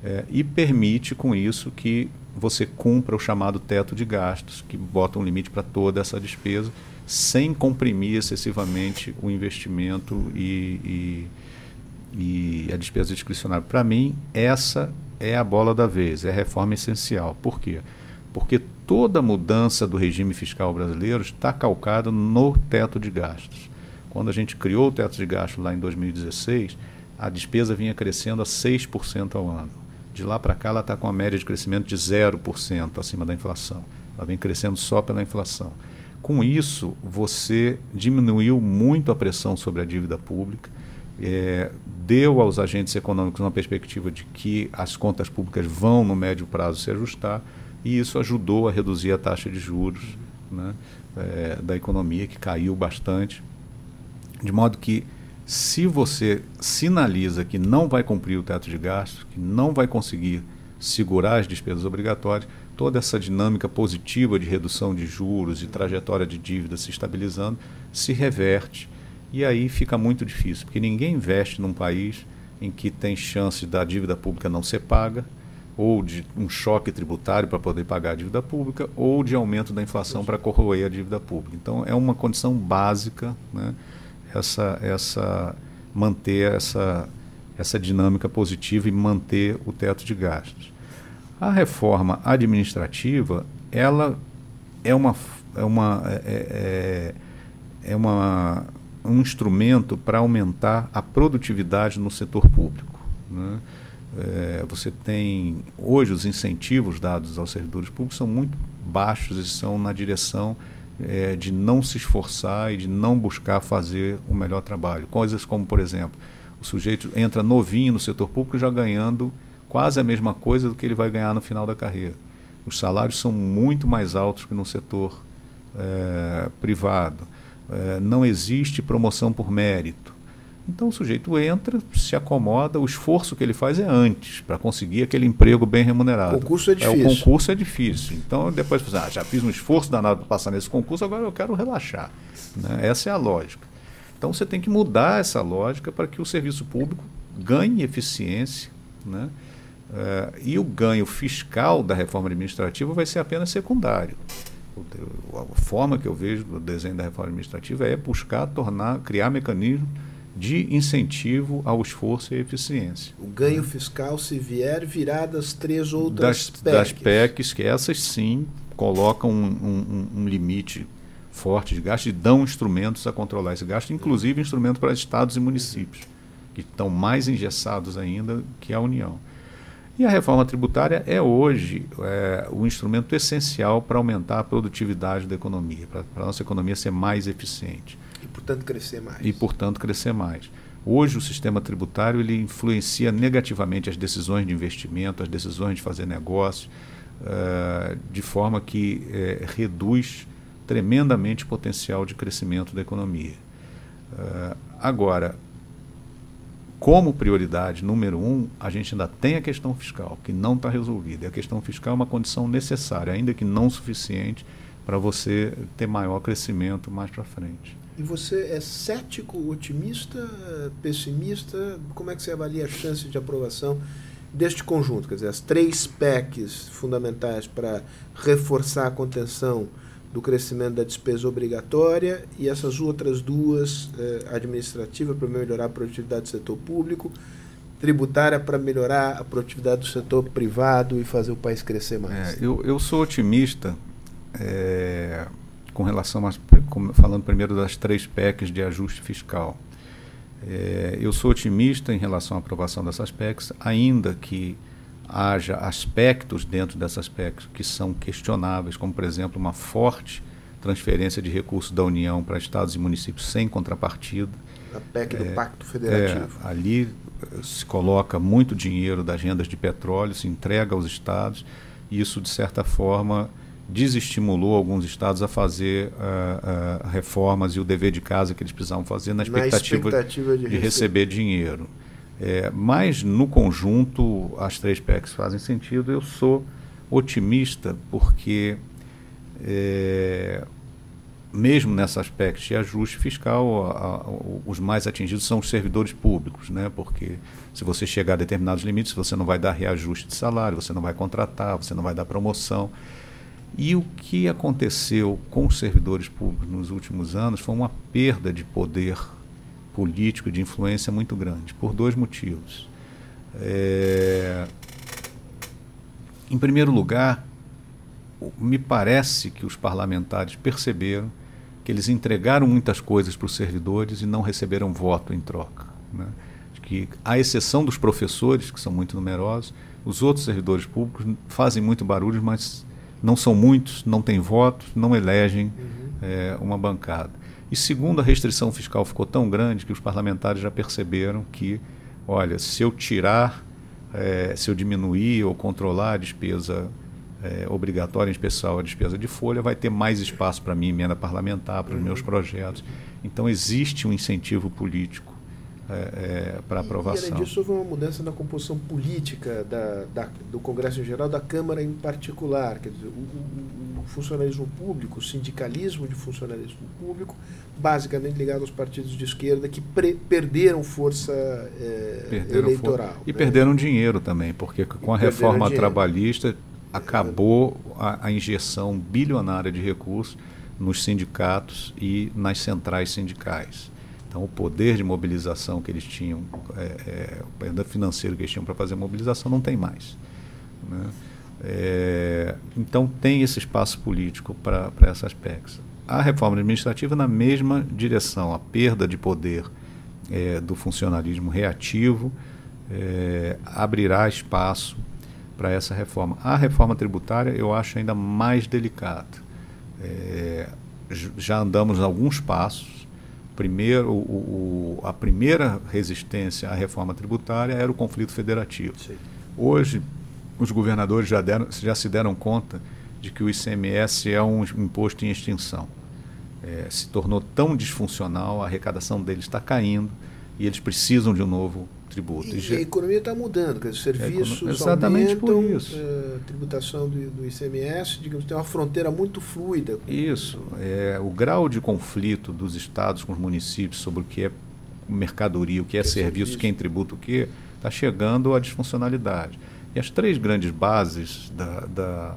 É, e permite com isso que você cumpra o chamado teto de gastos, que bota um limite para toda essa despesa sem comprimir excessivamente o investimento e, e, e a despesa discricionária. Para mim, essa é a bola da vez, é a reforma essencial. Por quê? Porque toda mudança do regime fiscal brasileiro está calcada no teto de gastos. Quando a gente criou o teto de gastos lá em 2016, a despesa vinha crescendo a 6% ao ano. De lá para cá, ela está com uma média de crescimento de 0% acima da inflação. Ela vem crescendo só pela inflação. Com isso, você diminuiu muito a pressão sobre a dívida pública, é, deu aos agentes econômicos uma perspectiva de que as contas públicas vão, no médio prazo, se ajustar, e isso ajudou a reduzir a taxa de juros né, é, da economia, que caiu bastante. De modo que, se você sinaliza que não vai cumprir o teto de gastos, que não vai conseguir segurar as despesas obrigatórias, toda essa dinâmica positiva de redução de juros e trajetória de dívida se estabilizando se reverte e aí fica muito difícil, porque ninguém investe num país em que tem chance da dívida pública não ser paga, ou de um choque tributário para poder pagar a dívida pública, ou de aumento da inflação para corroer a dívida pública. Então é uma condição básica, né, essa, essa manter essa, essa dinâmica positiva e manter o teto de gastos. A reforma administrativa, ela é uma, é uma, é, é, é uma um instrumento para aumentar a produtividade no setor público. Né? É, você tem hoje os incentivos dados aos servidores públicos são muito baixos e são na direção é, de não se esforçar e de não buscar fazer o melhor trabalho. Coisas como, por exemplo, o sujeito entra novinho no setor público já ganhando quase a mesma coisa do que ele vai ganhar no final da carreira. Os salários são muito mais altos que no setor é, privado é, não existe promoção por mérito. Então o sujeito entra, se acomoda, o esforço que ele faz é antes, para conseguir aquele emprego bem remunerado. O concurso é difícil. É, o concurso é difícil. Então depois você ah, já fiz um esforço danado para passar nesse concurso, agora eu quero relaxar. Né? Essa é a lógica. Então você tem que mudar essa lógica para que o serviço público ganhe eficiência. Né? É, e o ganho fiscal da reforma administrativa vai ser apenas secundário a forma que eu vejo do desenho da reforma administrativa é buscar tornar, criar mecanismos de incentivo ao esforço e eficiência. O ganho né? fiscal, se vier, virá das três outras das, PECs. Das PECs, que essas sim colocam um, um, um limite forte de gasto e dão instrumentos a controlar esse gasto, inclusive instrumentos para estados e municípios, que estão mais engessados ainda que a União. E a reforma tributária é hoje é, o instrumento essencial para aumentar a produtividade da economia, para a nossa economia ser mais eficiente. E, portanto, crescer mais. E, portanto, crescer mais. Hoje, o sistema tributário ele influencia negativamente as decisões de investimento, as decisões de fazer negócio, uh, de forma que uh, reduz tremendamente o potencial de crescimento da economia. Uh, agora, como prioridade número um, a gente ainda tem a questão fiscal, que não está resolvida. E a questão fiscal é uma condição necessária, ainda que não suficiente, para você ter maior crescimento mais para frente. E você é cético, otimista, pessimista? Como é que você avalia a chance de aprovação deste conjunto? Quer dizer, as três PECs fundamentais para reforçar a contenção do crescimento da despesa obrigatória e essas outras duas, eh, administrativa para melhorar a produtividade do setor público, tributária para melhorar a produtividade do setor privado e fazer o país crescer mais. É, eu, eu sou otimista é, com relação a, falando primeiro das três PECs de ajuste fiscal. É, eu sou otimista em relação à aprovação dessas PECs, ainda que haja aspectos dentro dessas PECs que são questionáveis, como, por exemplo, uma forte transferência de recursos da União para estados e municípios sem contrapartida. A PEC do é, Pacto Federativo. É, ali eh, se coloca muito dinheiro das rendas de petróleo, se entrega aos estados, e isso, de certa forma, desestimulou alguns estados a fazer uh, uh, reformas e o dever de casa que eles precisavam fazer na expectativa, na expectativa de, de receber dinheiro. É, mas, no conjunto, as três PECs fazem sentido. Eu sou otimista porque, é, mesmo nessas PECs de ajuste fiscal, a, a, os mais atingidos são os servidores públicos, né? porque se você chegar a determinados limites, você não vai dar reajuste de salário, você não vai contratar, você não vai dar promoção. E o que aconteceu com os servidores públicos nos últimos anos foi uma perda de poder político de influência muito grande, por dois motivos. É, em primeiro lugar, me parece que os parlamentares perceberam que eles entregaram muitas coisas para os servidores e não receberam voto em troca. Né? Que, à exceção dos professores, que são muito numerosos, os outros servidores públicos fazem muito barulho, mas não são muitos, não têm votos, não elegem uhum. é, uma bancada. E segundo, a restrição fiscal ficou tão grande que os parlamentares já perceberam que, olha, se eu tirar, é, se eu diminuir ou controlar a despesa é, obrigatória, em especial a despesa de folha, vai ter mais espaço para minha emenda parlamentar, para os meus projetos. Então, existe um incentivo político é, é, para aprovação. E, além disso, houve uma mudança na composição política da, da, do Congresso em geral, da Câmara em particular. Quer dizer, o, o, o funcionalismo público, o sindicalismo de funcionalismo público, basicamente ligado aos partidos de esquerda que pre, perderam força é, perderam eleitoral. For... E né? perderam dinheiro também, porque com a reforma trabalhista acabou a, a, injeção bilionária de recursos nos sindicatos e nas centrais sindicais. Então, o poder de mobilização que eles tinham, é, é, o poder financeiro que eles tinham para fazer mobilização, não tem mais. Né? É, então, tem esse espaço político para essas PECs. A reforma administrativa, na mesma direção, a perda de poder é, do funcionalismo reativo, é, abrirá espaço para essa reforma. A reforma tributária eu acho ainda mais delicada. É, já andamos alguns passos. Primeiro, o, o, a primeira resistência à reforma tributária era o conflito federativo. Sim. Hoje, os governadores já, deram, já se deram conta de que o ICMS é um imposto em extinção. É, se tornou tão disfuncional, a arrecadação deles está caindo e eles precisam de um novo tributo. E, a economia está mudando, quer dizer, serviços é, exatamente aumentam, por isso. Uh, tributação do, do, ICMS, digamos, tem uma fronteira muito fluida. Isso. É, o grau de conflito dos estados com os municípios sobre o que é mercadoria, o que é, que é serviço, serviço, quem tributa o que, está chegando à disfuncionalidade. E as três grandes bases da, da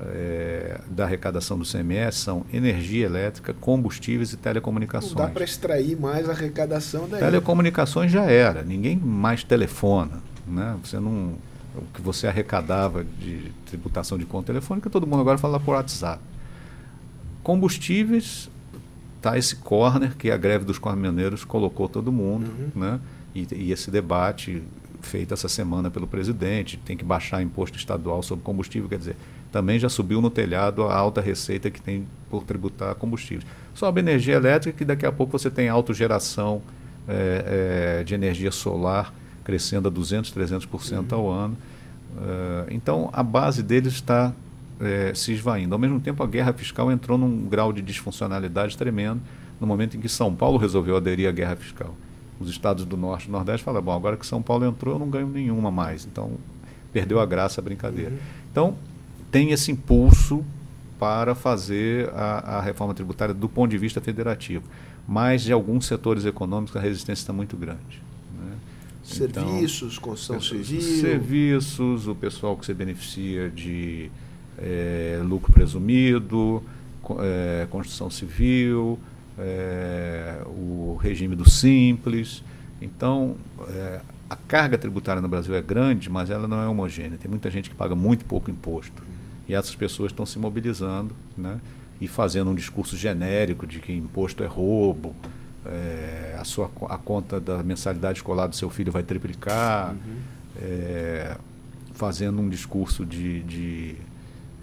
é, da arrecadação do CMS são energia elétrica, combustíveis e telecomunicações. Não dá para extrair mais a arrecadação daí. Telecomunicações já era, ninguém mais telefona. Né? Você não, o que você arrecadava de tributação de conta telefônica, todo mundo agora fala por WhatsApp. Combustíveis, tá esse corner que a greve dos caminhoneiros colocou todo mundo, uhum. né? E, e esse debate feito essa semana pelo presidente, tem que baixar imposto estadual sobre combustível, quer dizer, também já subiu no telhado a alta receita que tem por tributar combustíveis. Sobe energia elétrica, que daqui a pouco você tem autogeração é, é, de energia solar crescendo a 200, 300% uhum. ao ano. Uh, então, a base deles está é, se esvaindo. Ao mesmo tempo, a guerra fiscal entrou num grau de disfuncionalidade tremendo no momento em que São Paulo resolveu aderir à guerra fiscal. Os estados do Norte e Nordeste falaram, bom, agora que São Paulo entrou, eu não ganho nenhuma mais. Então, perdeu a graça a brincadeira. Uhum. Então, tem esse impulso para fazer a, a, reforma tributária do ponto de vista federativo. Mas de alguns setores econômicos a resistência está muito grande. Né? Serviços, então, construção civil. Serviços, o pessoal que se beneficia de é, lucro presumido, é, construção civil, é, o regime do simples. Então, a carga tributária no Brasil é grande, mas ela não é homogênea. Tem muita gente que paga muito pouco imposto. E essas pessoas estão se mobilizando né, e fazendo um discurso genérico de que imposto é roubo, é, a, sua, a conta da mensalidade escolar do seu filho vai triplicar, uhum. é, fazendo um discurso de, de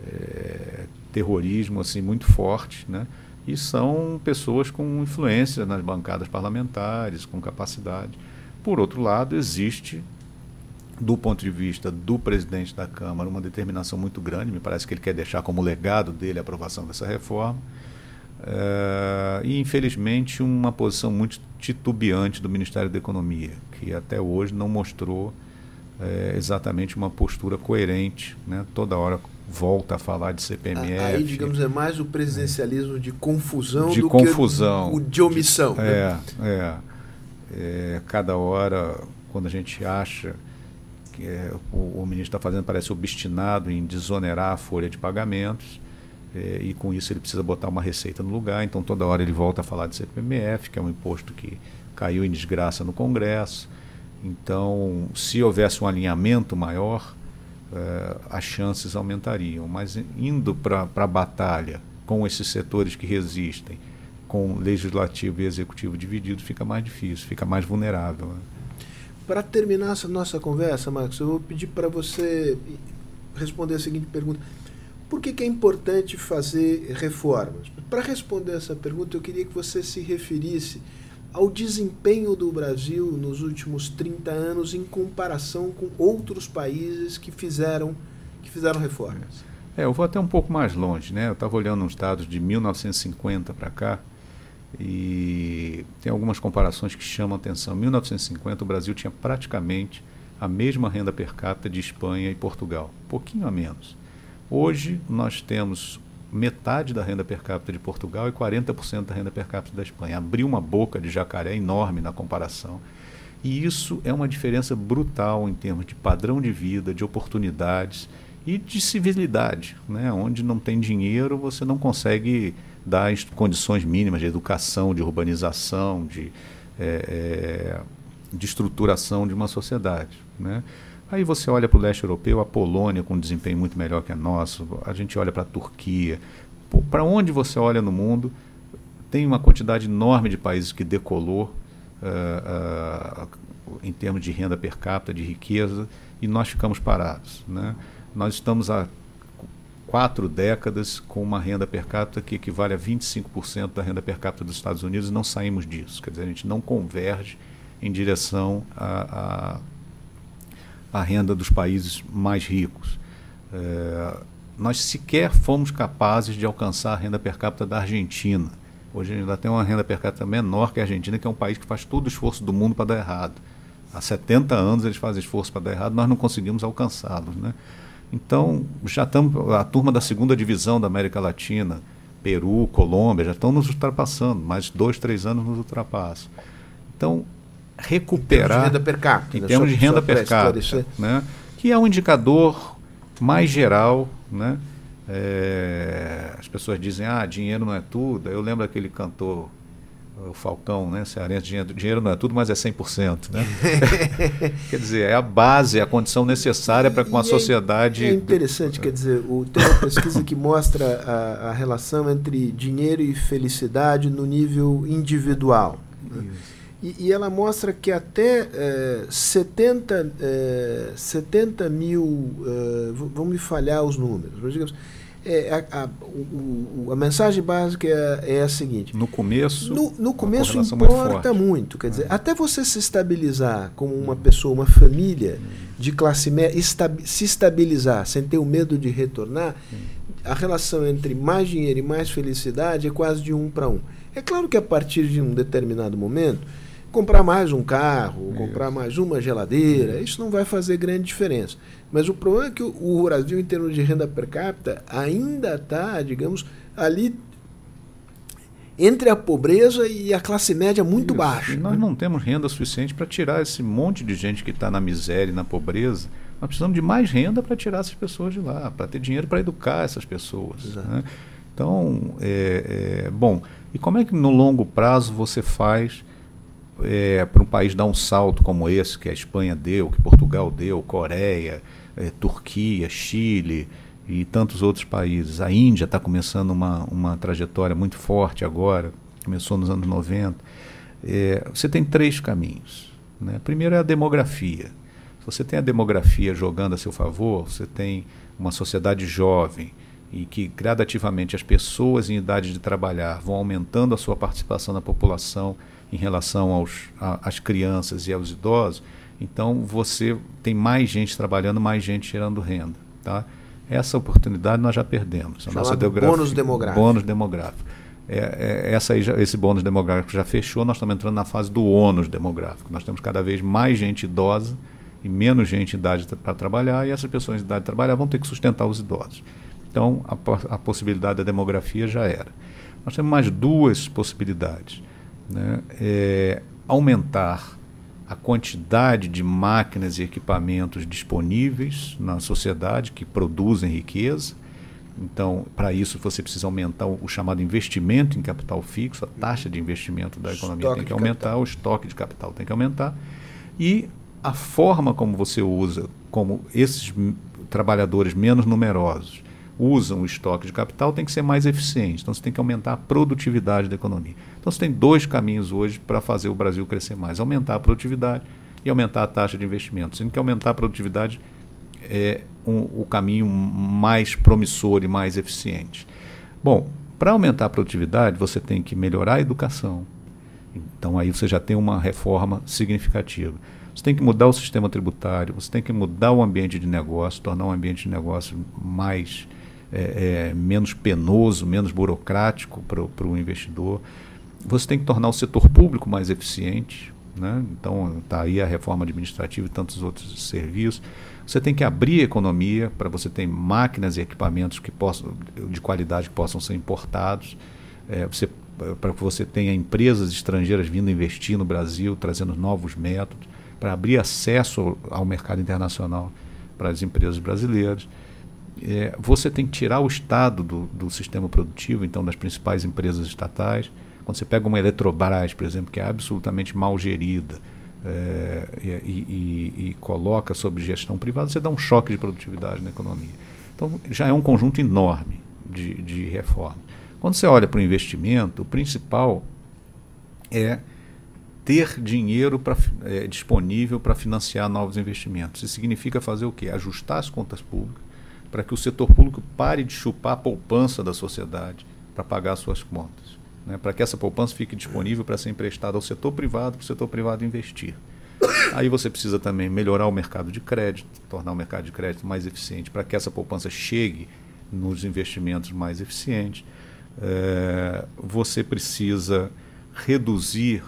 é, terrorismo assim muito forte, né? E são pessoas com influência nas bancadas parlamentares, com capacidade. Por outro lado, existe do ponto de vista do presidente da Câmara, uma determinação muito grande. Me parece que ele quer deixar como legado dele a aprovação dessa reforma. É, e, infelizmente, uma posição muito titubeante do Ministério da Economia, que até hoje não mostrou é, exatamente uma postura coerente. Né? Toda hora volta a falar de CPMF. Aí, digamos, é mais o presidencialismo de confusão de do confusão, que o de omissão. De, né? é, é, é, cada hora, quando a gente acha é, o, o, ministro está fazendo parece obstinado em desonerar a folha de pagamentos é, e com isso ele precisa botar uma receita no lugar, então toda hora ele volta a falar de CPMF, que é um imposto que caiu em desgraça no Congresso. Então, se houvesse um alinhamento maior, uh, as chances aumentariam. Mas indo para a batalha com esses setores que resistem, com legislativo e executivo divididos, fica mais difícil, fica mais vulnerável. Né? Para terminar essa nossa conversa, Marcos, eu vou pedir para você responder a seguinte pergunta. Por que, que é importante fazer reformas? Para responder essa pergunta, eu queria que você se referisse ao desempenho do Brasil nos últimos 30 anos em comparação com outros países que fizeram, que fizeram reformas. É, eu vou até um pouco mais longe, né? Eu estava olhando uns dados de 1950 para cá e tem algumas comparações que chamam a atenção. Em 1950 o Brasil tinha praticamente a mesma renda per capita de Espanha e Portugal, pouquinho a menos. Hoje nós temos metade da renda per capita de Portugal e 40% da renda per capita da Espanha. Abriu uma boca de jacaré enorme na comparação. E isso é uma diferença brutal em termos de padrão de vida, de oportunidades e de civilidade. Né? Onde não tem dinheiro, você não consegue dar condições mínimas de educação, de urbanização, de, é, é, de estruturação de uma sociedade. Né? Aí você olha para o leste europeu, a Polônia com um desempenho muito melhor que a nossa, a gente olha para a Turquia. Para onde você olha no mundo, tem uma quantidade enorme de países que decolou uh, uh, em termos de renda per capita, de riqueza, e nós ficamos parados. Né? Nós estamos há quatro décadas com uma renda per capita que equivale a 25% da renda per capita dos Estados Unidos e não saímos disso. Quer dizer, a gente não converge em direção a renda dos países mais ricos. É, nós sequer fomos capazes de alcançar a renda per capita da Argentina. Hoje ainda tem uma renda per capita menor que a Argentina, que é um país que faz todo o esforço do mundo para dar errado. Há 70 anos eles fazem esforço para dar errado, nós não conseguimos alcançá-los. Né? Então, já estamos, a turma da segunda divisão da América Latina, Peru, Colômbia, já estão nos ultrapassando, mais dois, três anos nos ultrapassam. Então, recuperar. Em termos de renda per capita. Em termos de renda per capita. Né? Que é um indicador mais geral. Né? É, as pessoas dizem, ah, dinheiro não é tudo. Eu lembro aquele cantor, o Falcão, né, cearense, dinheiro, dinheiro não é tudo, mas é 100%. Né? *laughs* quer dizer, é a base, é a condição necessária para que uma sociedade... É interessante, quer dizer, o, tem uma pesquisa que mostra a, a relação entre dinheiro e felicidade no nível individual. Né? E, e, ela mostra que até é, 70, é, 70 mil, é, vão me falhar os números, mas digamos, é, a, a, o, a, mensagem básica é, é, a seguinte. No começo. No, no começo importa muito, muito, Quer dizer, é. até você se estabilizar como uma pessoa, uma família de classe média, se estabilizar sem ter o medo de retornar, a relação entre mais dinheiro e mais felicidade é quase de um para um. É claro que a partir de um determinado momento comprar mais um carro, isso. comprar mais uma geladeira, isso não vai fazer grande diferença. Mas o problema é que o Brasil, em termos de renda per capita, ainda está, digamos, ali entre a pobreza e a classe média muito isso. baixa. E nós né? não temos renda suficiente para tirar esse monte de gente que está na miséria e na pobreza. Nós precisamos de mais renda para tirar essas pessoas de lá, para ter dinheiro para educar essas pessoas. Né? Então, é, é, bom, e como é que no longo prazo você faz é, para um país dar um salto como esse, que a Espanha deu, que Portugal deu, Coreia, é, Turquia, Chile e tantos outros países. A Índia está começando uma, uma trajetória muito forte agora, começou nos anos 90. É, você tem três caminhos. Né? Primeiro é a demografia. Se você tem a demografia jogando a seu favor, você tem uma sociedade jovem e que gradativamente as pessoas em idade de trabalhar vão aumentando a sua participação na população em relação aos, a, às crianças e aos idosos, então você tem mais gente trabalhando, mais gente gerando renda. Tá? Essa oportunidade nós já perdemos. A nossa bônus demográfico. Bônus demográfico. É, é, essa aí esse bônus demográfico já fechou, nós estamos entrando na fase do ônus demográfico. Nós temos cada vez mais gente idosa e menos gente em idade para trabalhar, e essas pessoas em idade de trabalhar vão ter que sustentar os idosos. Então, a, a possibilidade da demografia já era. Nós temos mais duas possibilidades né, é, aumentar a quantidade de máquinas e equipamentos disponíveis na sociedade que produzem riqueza. Então, para isso, você precisa aumentar o, o, chamado investimento em capital fixo, a taxa de investimento da economia estoque tem que aumentar, capital. o estoque de capital tem que aumentar. E a forma como você usa, como esses trabalhadores menos numerosos usam o estoque de capital tem que ser mais eficiente. Então você tem que aumentar a produtividade da economia. Então você tem dois caminhos hoje para fazer o Brasil crescer mais: aumentar a produtividade e aumentar a taxa de investimento. Sendo que aumentar a produtividade é um, o caminho mais promissor e mais eficiente. Bom, para aumentar a produtividade, você tem que melhorar a educação. Então aí você já tem uma reforma significativa. Você tem que mudar o sistema tributário, você tem que mudar o ambiente de negócio, tornar um ambiente de negócio mais é, é, menos penoso, menos burocrático para o investidor. Você tem que tornar o setor público mais eficiente. Né? Então, está aí a reforma administrativa e tantos outros serviços. Você tem que abrir a economia para você ter máquinas e equipamentos que possam, de qualidade que possam ser importados. É, você para que você tenha empresas estrangeiras vindo investir no Brasil, trazendo novos métodos, para abrir acesso ao mercado internacional para as empresas brasileiras é, você tem que tirar o Estado do, do sistema produtivo, então das principais empresas estatais. Quando você pega uma Eletrobras, por exemplo, que é absolutamente mal gerida é, e, e, e, coloca sob gestão privada, você dá um choque de produtividade na economia. Então já é um conjunto enorme de, de reformas. Quando você olha para o investimento, o principal é ter dinheiro pra, é, disponível para financiar novos investimentos. Isso significa fazer o quê? Ajustar as contas públicas para que o setor público pare de chupar a poupança da sociedade para pagar suas contas. Né? Para que essa poupança fique disponível para ser emprestada ao setor privado, para o setor privado investir. Aí você precisa também melhorar o mercado de crédito, tornar o mercado de crédito mais eficiente, para que essa poupança chegue nos investimentos mais eficientes. É, você precisa reduzir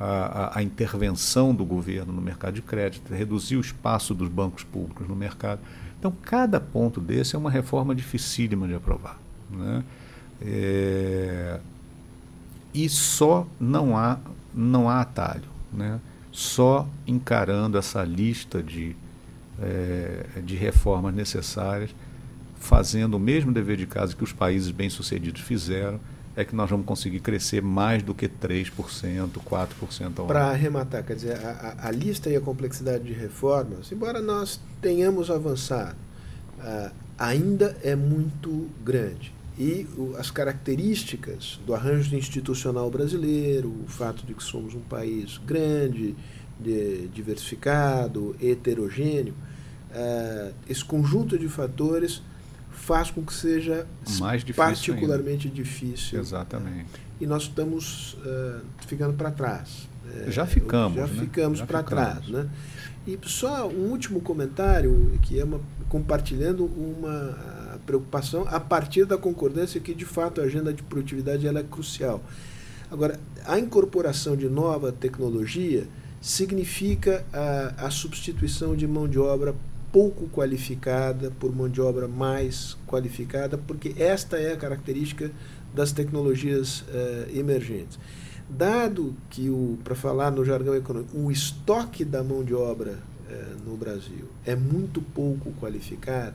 a, a, a, intervenção do governo no mercado de crédito, reduzir o espaço dos bancos públicos no mercado. Então, cada ponto desse é uma reforma dificílima de aprovar. Né? É, e só não há, não há atalho. Né? Só encarando essa lista de, é, de reformas necessárias, fazendo o mesmo dever de casa que os países bem-sucedidos fizeram, é que nós vamos conseguir crescer mais do que 3%, 4% ao ano. Para arrematar, quer dizer, a, a, lista e a complexidade de reformas, embora nós tenhamos avançado, uh, ainda é muito grande. E o, as características do arranjo institucional brasileiro, o fato de que somos um país grande, de, diversificado, heterogêneo, uh, esse conjunto de fatores faz com que seja Mais difícil particularmente ainda. difícil. Exatamente. E nós estamos uh, ficando para trás. É, já ficamos. Já né? ficamos para trás. Né? E só um último comentário, que é uma, compartilhando uma preocupação a partir da concordância que, de fato, a agenda de produtividade ela é crucial. Agora, a incorporação de nova tecnologia significa a, a substituição de mão de obra pouco qualificada por mão de obra mais qualificada, porque esta é a característica das tecnologias uh, emergentes. Dado que, para falar no jargão econômico, o estoque da mão de obra uh, no Brasil é muito pouco qualificado,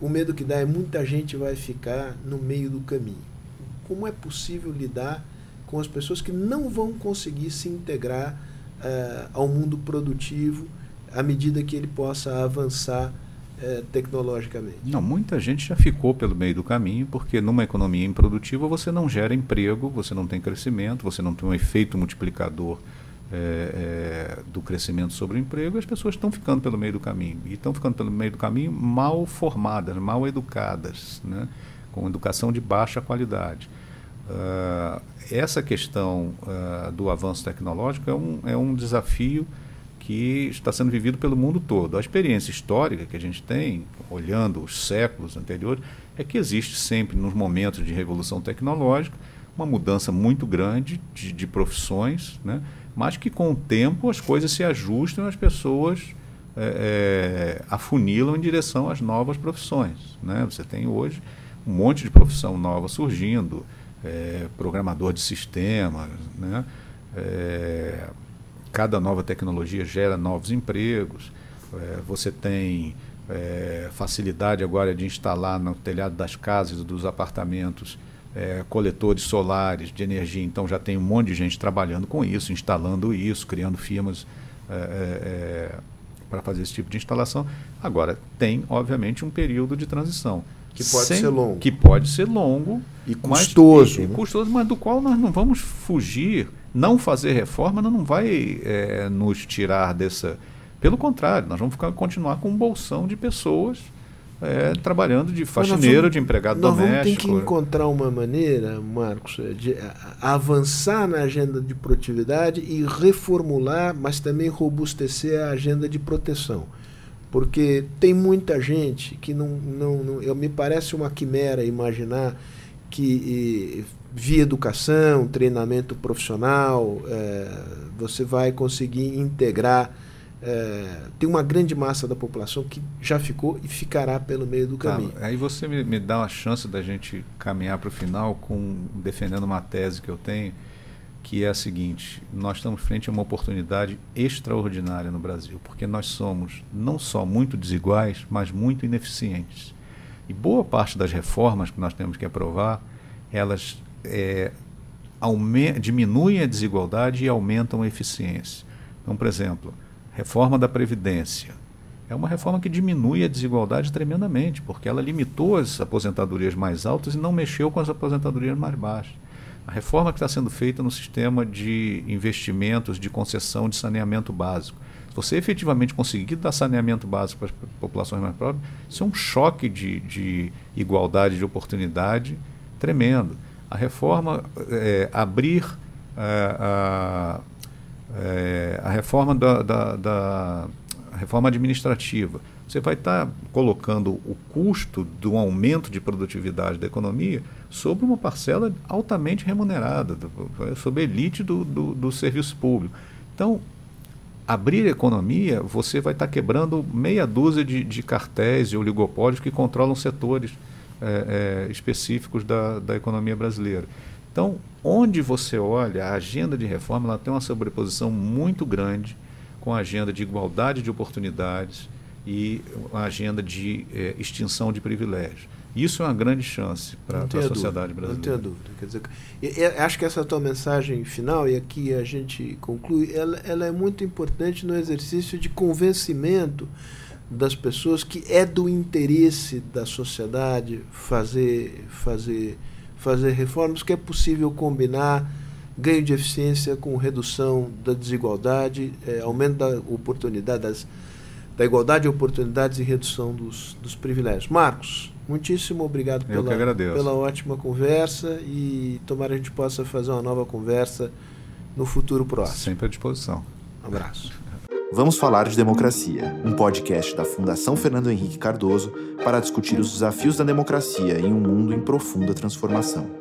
o medo que dá é muita gente vai ficar no meio do caminho. Como é possível lidar com as pessoas que não vão conseguir se integrar uh, ao mundo produtivo? À medida que ele possa avançar é, tecnologicamente. Não, muita gente já ficou pelo meio do caminho, porque numa economia improdutiva você não gera emprego, você não tem crescimento, você não tem um efeito multiplicador é, é, do crescimento sobre o emprego, e as pessoas estão ficando pelo meio do caminho. E estão ficando pelo meio do caminho mal formadas, mal educadas, né? com educação de baixa qualidade. Uh, essa questão uh, do avanço tecnológico é um, é um desafio que está sendo vivido pelo mundo todo. A experiência histórica que a gente tem, olhando os séculos anteriores, é que existe sempre, nos momentos de revolução tecnológica, uma mudança muito grande de, de profissões, né? mas que com o tempo as coisas se ajustam as pessoas é, é, afunilam em direção às novas profissões. Né? Você tem hoje um monte de profissão nova surgindo, é, programador de sistemas, né? Cada nova tecnologia gera novos empregos. É, você tem é, facilidade agora de instalar no telhado das casas, dos apartamentos, é, coletores solares de energia. Então já tem um monte de gente trabalhando com isso, instalando isso, criando firmas é, é, é, para fazer esse tipo de instalação. Agora, tem, obviamente, um período de transição. Que pode Sem, ser longo. Que pode ser longo. E custoso. Mas, e, né? custoso, mas do qual nós não vamos fugir. Não fazer reforma não vai é, nos tirar dessa. Pelo contrário, nós vamos ficar, continuar com um bolsão de pessoas é, trabalhando de faxineiro, vamos, de empregado nós doméstico. Nós vamos ter que encontrar uma maneira, Marcos, de avançar na agenda de produtividade e reformular, mas também robustecer a agenda de proteção. Porque tem muita gente que não, não, não eu, me parece uma quimera imaginar que via educação, treinamento profissional, é, você vai conseguir integrar é, tem uma grande massa da população que já ficou e ficará pelo meio do tá, caminho. aí você me, me, dá uma chance da gente caminhar para o final com defendendo uma tese que eu tenho, que é a seguinte: nós estamos frente a uma oportunidade extraordinária no Brasil, porque nós somos não só muito desiguais, mas muito ineficientes. E boa parte das reformas que nós temos que aprovar, elas é, diminuem a desigualdade e aumentam a eficiência. Então, por exemplo, Reforma da Previdência. É uma reforma que diminui a desigualdade tremendamente, porque ela limitou as aposentadorias mais altas e não mexeu com as aposentadorias mais baixas. A reforma que está sendo feita no sistema de investimentos de concessão de saneamento básico. Se você efetivamente conseguir dar saneamento básico para as populações mais pobres, isso é um choque de, de igualdade de oportunidade tremendo. A reforma é, abrir é, a, é, a reforma da, da, da reforma administrativa. Você vai estar tá colocando o custo do aumento de produtividade da economia sobre uma parcela altamente remunerada, sobre a elite do, do, do serviço público. Então, abrir economia, você vai estar tá quebrando meia dúzia de, de cartéis e oligopólios que controlam setores é, é, específicos da, da economia brasileira. Então, onde você olha, a agenda de reforma ela tem uma sobreposição muito grande com a agenda de igualdade de oportunidades e a agenda de eh, extinção de privilégios. Isso é uma grande chance para a sociedade brasileira. Não tenho dúvida. Quer dizer, eu acho que essa tua mensagem final, e aqui a gente conclui, ela, ela é muito importante no exercício de convencimento das pessoas que é do interesse da sociedade fazer, fazer fazer reformas, que é possível combinar ganho de eficiência com redução da desigualdade, é, aumento da oportunidade, das, da igualdade de oportunidades e redução dos, dos privilégios. Marcos, muitíssimo obrigado pela, pela ótima conversa e tomara a gente possa fazer uma nova conversa no futuro próximo. Sempre à disposição. Um abraço. Vamos falar de democracia, um podcast da Fundação Fernando Henrique Cardoso para discutir os desafios da democracia em um mundo em profunda transformação.